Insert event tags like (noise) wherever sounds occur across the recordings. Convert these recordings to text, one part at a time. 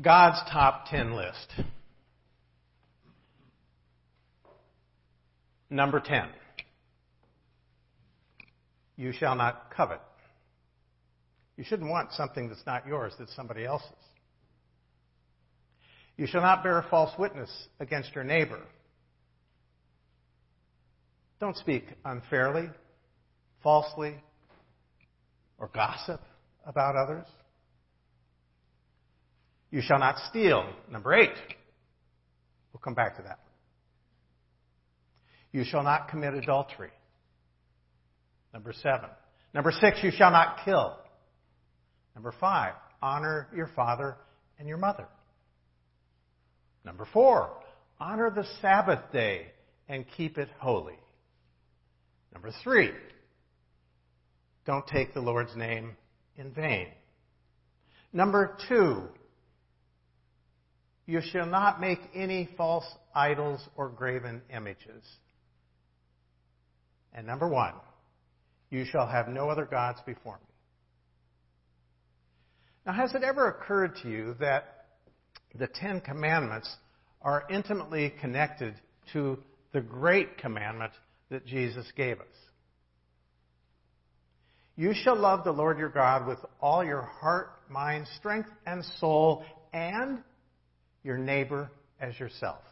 God's top 10 list. Number 10. You shall not covet. You shouldn't want something that's not yours, that's somebody else's. You shall not bear false witness against your neighbor. Don't speak unfairly, falsely, or gossip about others. You shall not steal. Number eight. We'll come back to that. You shall not commit adultery. Number seven. Number six, you shall not kill. Number five, honor your father and your mother. Number four, honor the Sabbath day and keep it holy. Number three, don't take the Lord's name in vain. Number two, you shall not make any false idols or graven images. And number one, you shall have no other gods before me. Now, has it ever occurred to you that the Ten Commandments are intimately connected to the great commandment that Jesus gave us? You shall love the Lord your God with all your heart, mind, strength, and soul, and your neighbor as yourself.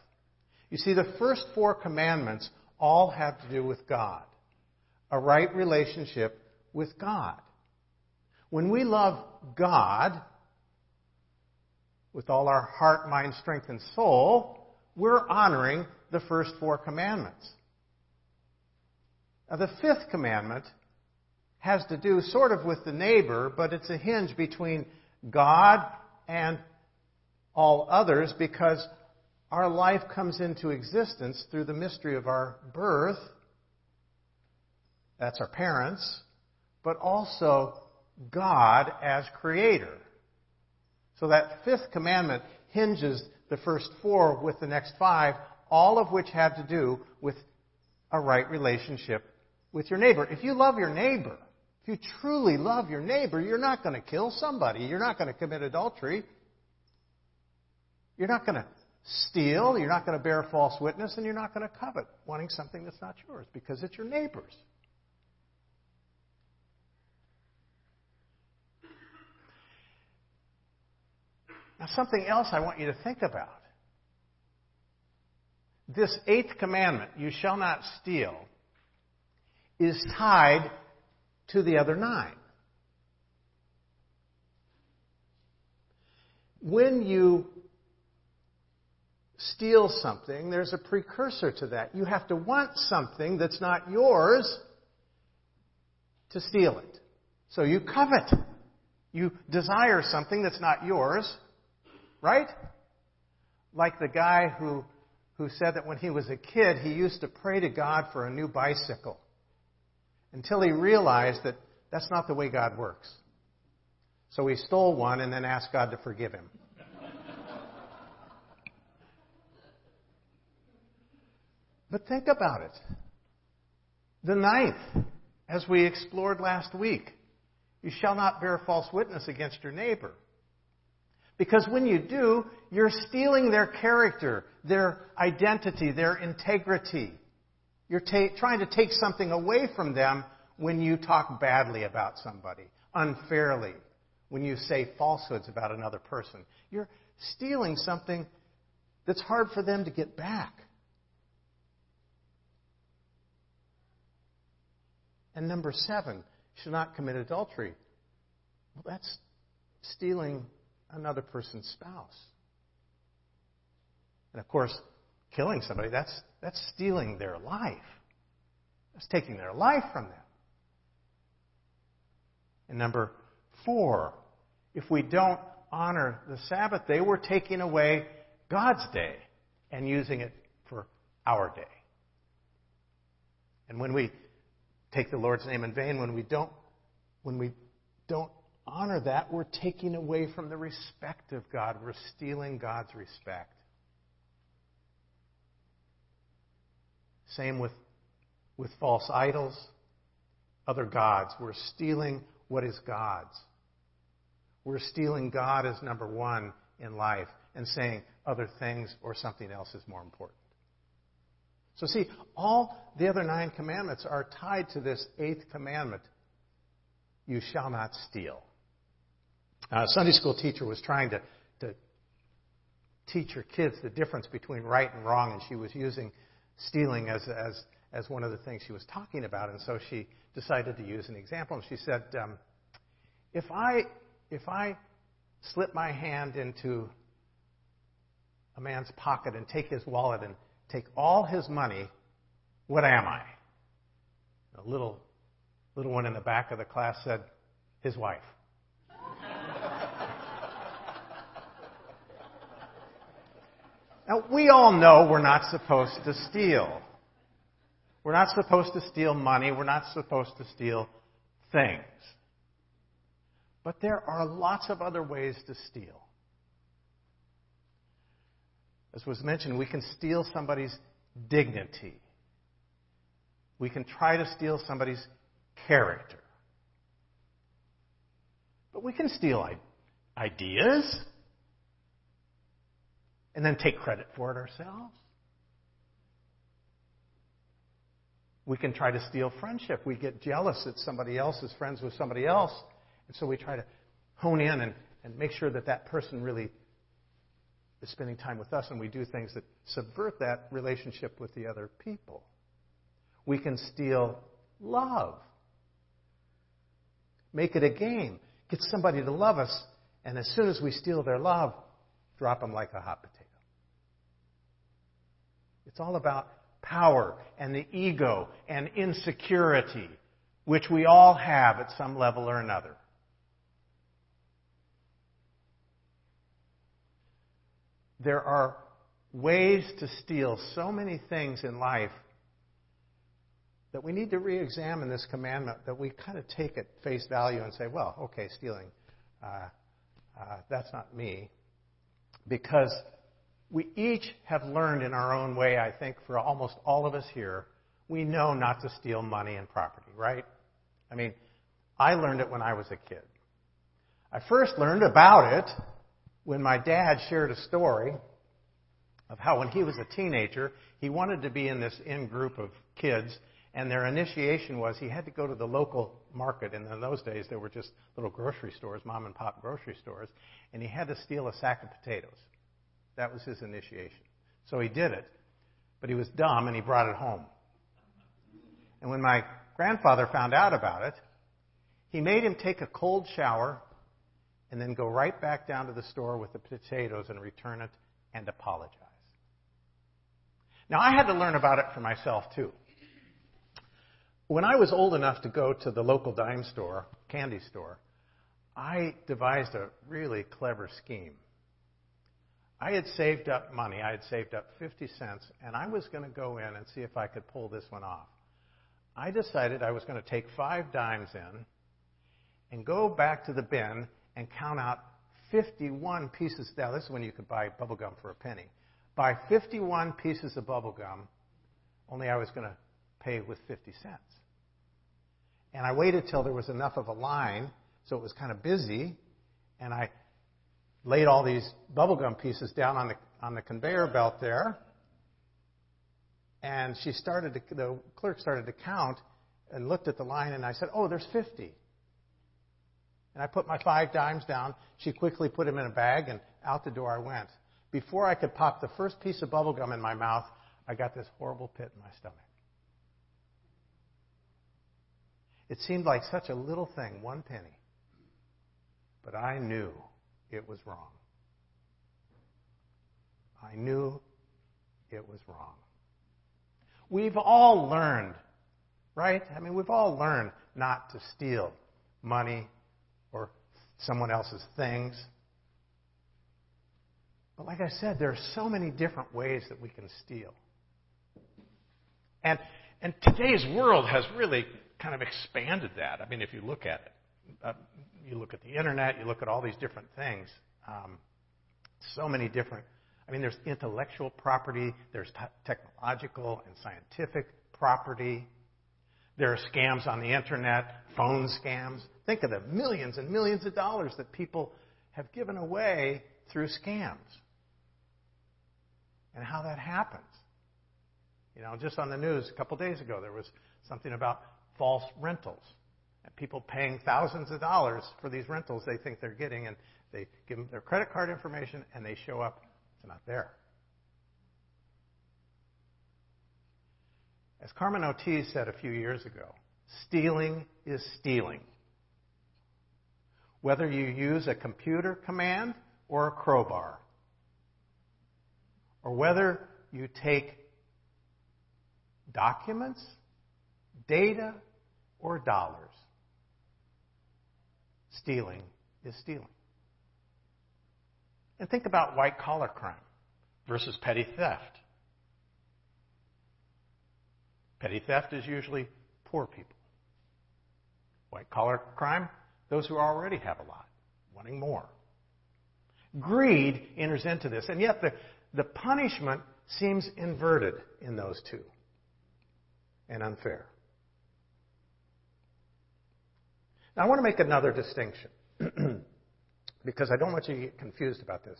You see, the first four commandments all have to do with God, a right relationship with God. When we love God with all our heart, mind, strength, and soul, we're honoring the first four commandments. Now, the fifth commandment has to do sort of with the neighbor, but it's a hinge between God and all others because our life comes into existence through the mystery of our birth. That's our parents, but also God as creator. So that fifth commandment hinges the first four with the next five, all of which have to do with a right relationship with your neighbor. If you love your neighbor, if you truly love your neighbor, you're not going to kill somebody. You're not going to commit adultery. You're not going to steal. You're not going to bear false witness. And you're not going to covet wanting something that's not yours because it's your neighbor's. Now, something else I want you to think about. This eighth commandment, you shall not steal, is tied to the other nine. When you steal something, there's a precursor to that. You have to want something that's not yours to steal it. So you covet. You desire something that's not yours Right? Like the guy who, who said that when he was a kid, he used to pray to God for a new bicycle until he realized that that's not the way God works. So he stole one and then asked God to forgive him. But think about it. The ninth, as we explored last week, you shall not bear false witness against your neighbor. Because when you do, you're stealing their character, their identity, their integrity. You're ta- trying to take something away from them when you talk badly about somebody, unfairly, when you say falsehoods about another person. You're stealing something that's hard for them to get back. And number seven, should not commit adultery. Well, that's stealing another person's spouse. And of course, killing somebody, that's, that's stealing their life. That's taking their life from them. And number four, if we don't honor the Sabbath day, we're taking away God's day and using it for our day. And when we take the Lord's name in vain, when we don't, when we don't honor that, we're taking away from the respect of God. We're stealing God's respect. Same with, with false idols, other gods. We're stealing what is God's. We're stealing God as number one in life and saying other things or something else is more important. So, see, all the other nine commandments are tied to this eighth commandment you shall not steal. a Sunday school teacher was trying to, to teach her kids the difference between right and wrong, and she was using stealing as, as, as one of the things she was talking about. And so she decided to use an example. And she said, um, if, I, if I slip my hand into a man's pocket and take his wallet and take all his money, what am I? A little, little one in the back of the class said, his wife. (laughs) now, we all know we're not supposed to steal. We're not supposed to steal money. We're not supposed to steal things. But there are lots of other ways to steal. As was mentioned, we can steal somebody's dignity. We can try to steal somebody's character. But we can steal ideas and then take credit for it ourselves. We can try to steal friendship. We get jealous that somebody else is friends with somebody else, and so we try to hone in and, and make sure that that person really is spending time with us, and we do things that subvert that relationship with the other people. We can steal love. Make it a game. Get somebody to love us, and as soon as we steal their love, drop them like a hot potato. It's all about power and the ego and insecurity, which we all have at some level or another. There are ways to steal so many things in life that we need to re-examine this commandment that we kind of take at face value and say, well, okay, stealing, uh, uh, that's not me. Because we each have learned in our own way, I think, for almost all of us here, we know not to steal money and property, right? I mean, I learned it when I was a kid. I first learned about it when my dad shared a story of how when he was a teenager, he wanted to be in this in group of kids, and their initiation was he had to go to the local market. And in those days, there were just little grocery stores, mom and pop grocery stores, and he had to steal a sack of potatoes. That was his initiation. So he did it, but he was dumb and he brought it home. And when my grandfather found out about it, he made him take a cold shower and then go right back down to the store with the potatoes and return it and apologize. Now, I had to learn about it for myself, too. When I was old enough to go to the local dime store, candy store, I devised a really clever scheme. I had saved up money. I had saved up 50 cents, and I was going to go in and see if I could pull this one off. I decided I was going to take five dimes in and go back to the bin and count out 51 pieces. Now, this is when you could buy bubble gum for a penny. Buy 51 pieces of bubble gum, only I was going to pay with 50 cents. And I waited till there was enough of a line, so it was kind of busy, and I laid all these bubble gum pieces down on the, on the conveyor belt there. And she started to, the clerk started to count and looked at the line, and I said, Oh, there's 50. And I put my five dimes down. She quickly put them in a bag, and out the door I went. Before I could pop the first piece of bubble gum in my mouth, I got this horrible pit in my stomach. It seemed like such a little thing, one penny. But I knew it was wrong. I knew it was wrong. We've all learned, right? I mean, we've all learned not to steal money someone else's things. But like I said, there are so many different ways that we can steal. And, and today's world has really kind of expanded that. I mean, if you look at it, uh, you look at the internet, you look at all these different things. Um, so many different. I mean, there's intellectual property, there's t- technological and scientific property. There are scams on the internet, phone scams. Think of the millions and millions of dollars that people have given away through scams. And how that happens. You know, just on the news a couple days ago, there was something about false rentals. And people paying thousands of dollars for these rentals they think they're getting, and they give them their credit card information, and they show up, it's not there. As Carmen Ortiz said a few years ago, stealing is stealing. Whether you use a computer command or a crowbar, or whether you take documents, data, or dollars, stealing is stealing. And think about white collar crime versus petty theft. Petty theft is usually poor people. White collar crime, those who already have a lot, wanting more. Greed enters into this, and yet the, the punishment seems inverted in those two and unfair. Now, I want to make another distinction (clears throat) because I don't want you to get confused about this.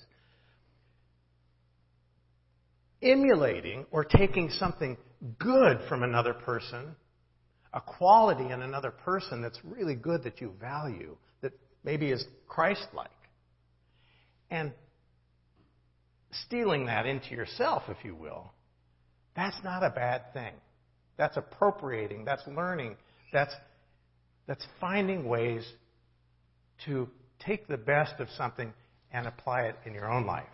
Emulating or taking something good from another person, a quality in another person that's really good that you value, that maybe is Christ like, and stealing that into yourself, if you will, that's not a bad thing. That's appropriating, that's learning, that's, that's finding ways to take the best of something and apply it in your own life.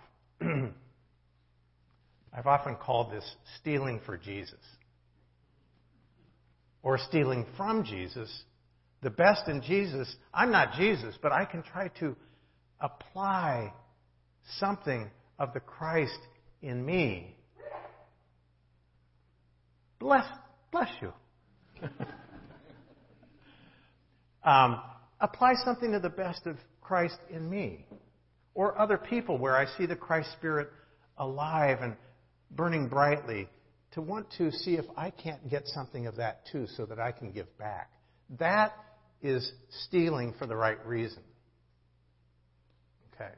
(clears throat) I've often called this stealing for Jesus or stealing from Jesus. The best in Jesus, I'm not Jesus, but I can try to apply something of the Christ in me. Bless, bless you. (laughs) um, apply something of the best of Christ in me or other people where I see the Christ Spirit alive and burning brightly to want to see if I can't get something of that too so that I can give back. That is stealing for the right reason. Okay.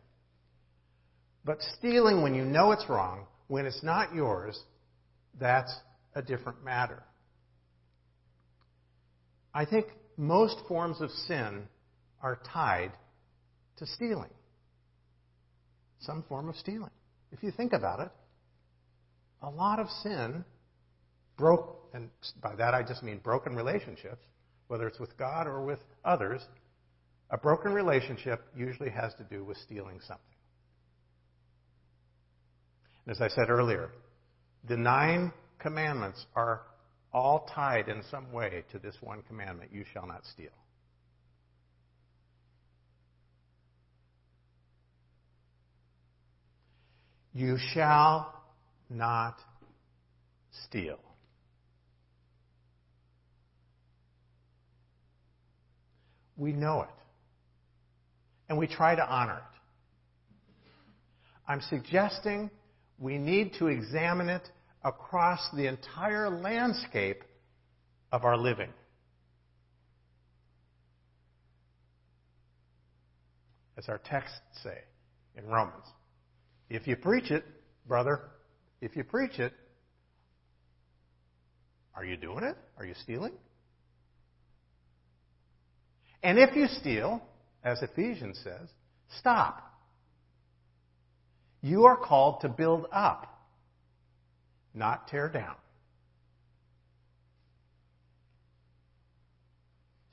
But stealing when you know it's wrong, when it's not yours, that's a different matter. I think most forms of sin are tied to stealing. Some form of stealing. If you think about it, a lot of sin broke, and by that I just mean broken relationships, whether it's with God or with others, a broken relationship usually has to do with stealing something. And as I said earlier, the nine commandments are all tied in some way to this one commandment you shall not steal. You shall not steal. We know it. And we try to honor it. I'm suggesting we need to examine it across the entire landscape of our living. As our texts say in Romans. If you preach it, brother, if you preach it, are you doing it? Are you stealing? And if you steal, as Ephesians says, stop. You are called to build up, not tear down.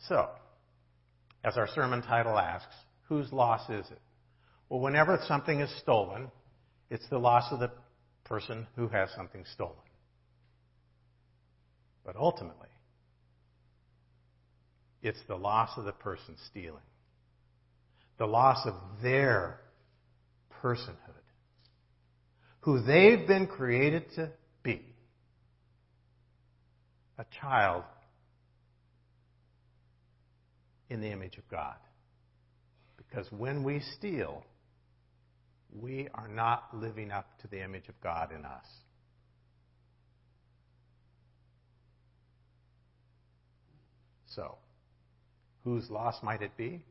So, as our sermon title asks, whose loss is it? Well, whenever something is stolen, it's the loss of the person who has something stolen. But ultimately, it's the loss of the person stealing, the loss of their personhood, who they've been created to be a child in the image of God. Because when we steal, we are not living up to the image of God in us. So, whose loss might it be?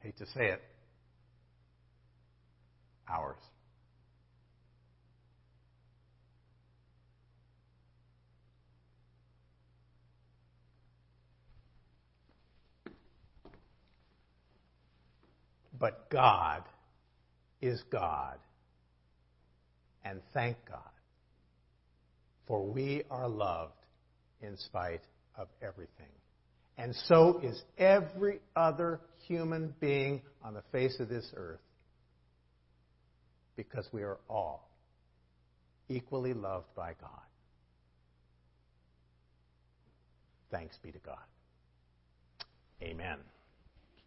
Hate to say it, ours. But God is God. And thank God. For we are loved in spite of everything. And so is every other human being on the face of this earth. Because we are all equally loved by God. Thanks be to God. Amen.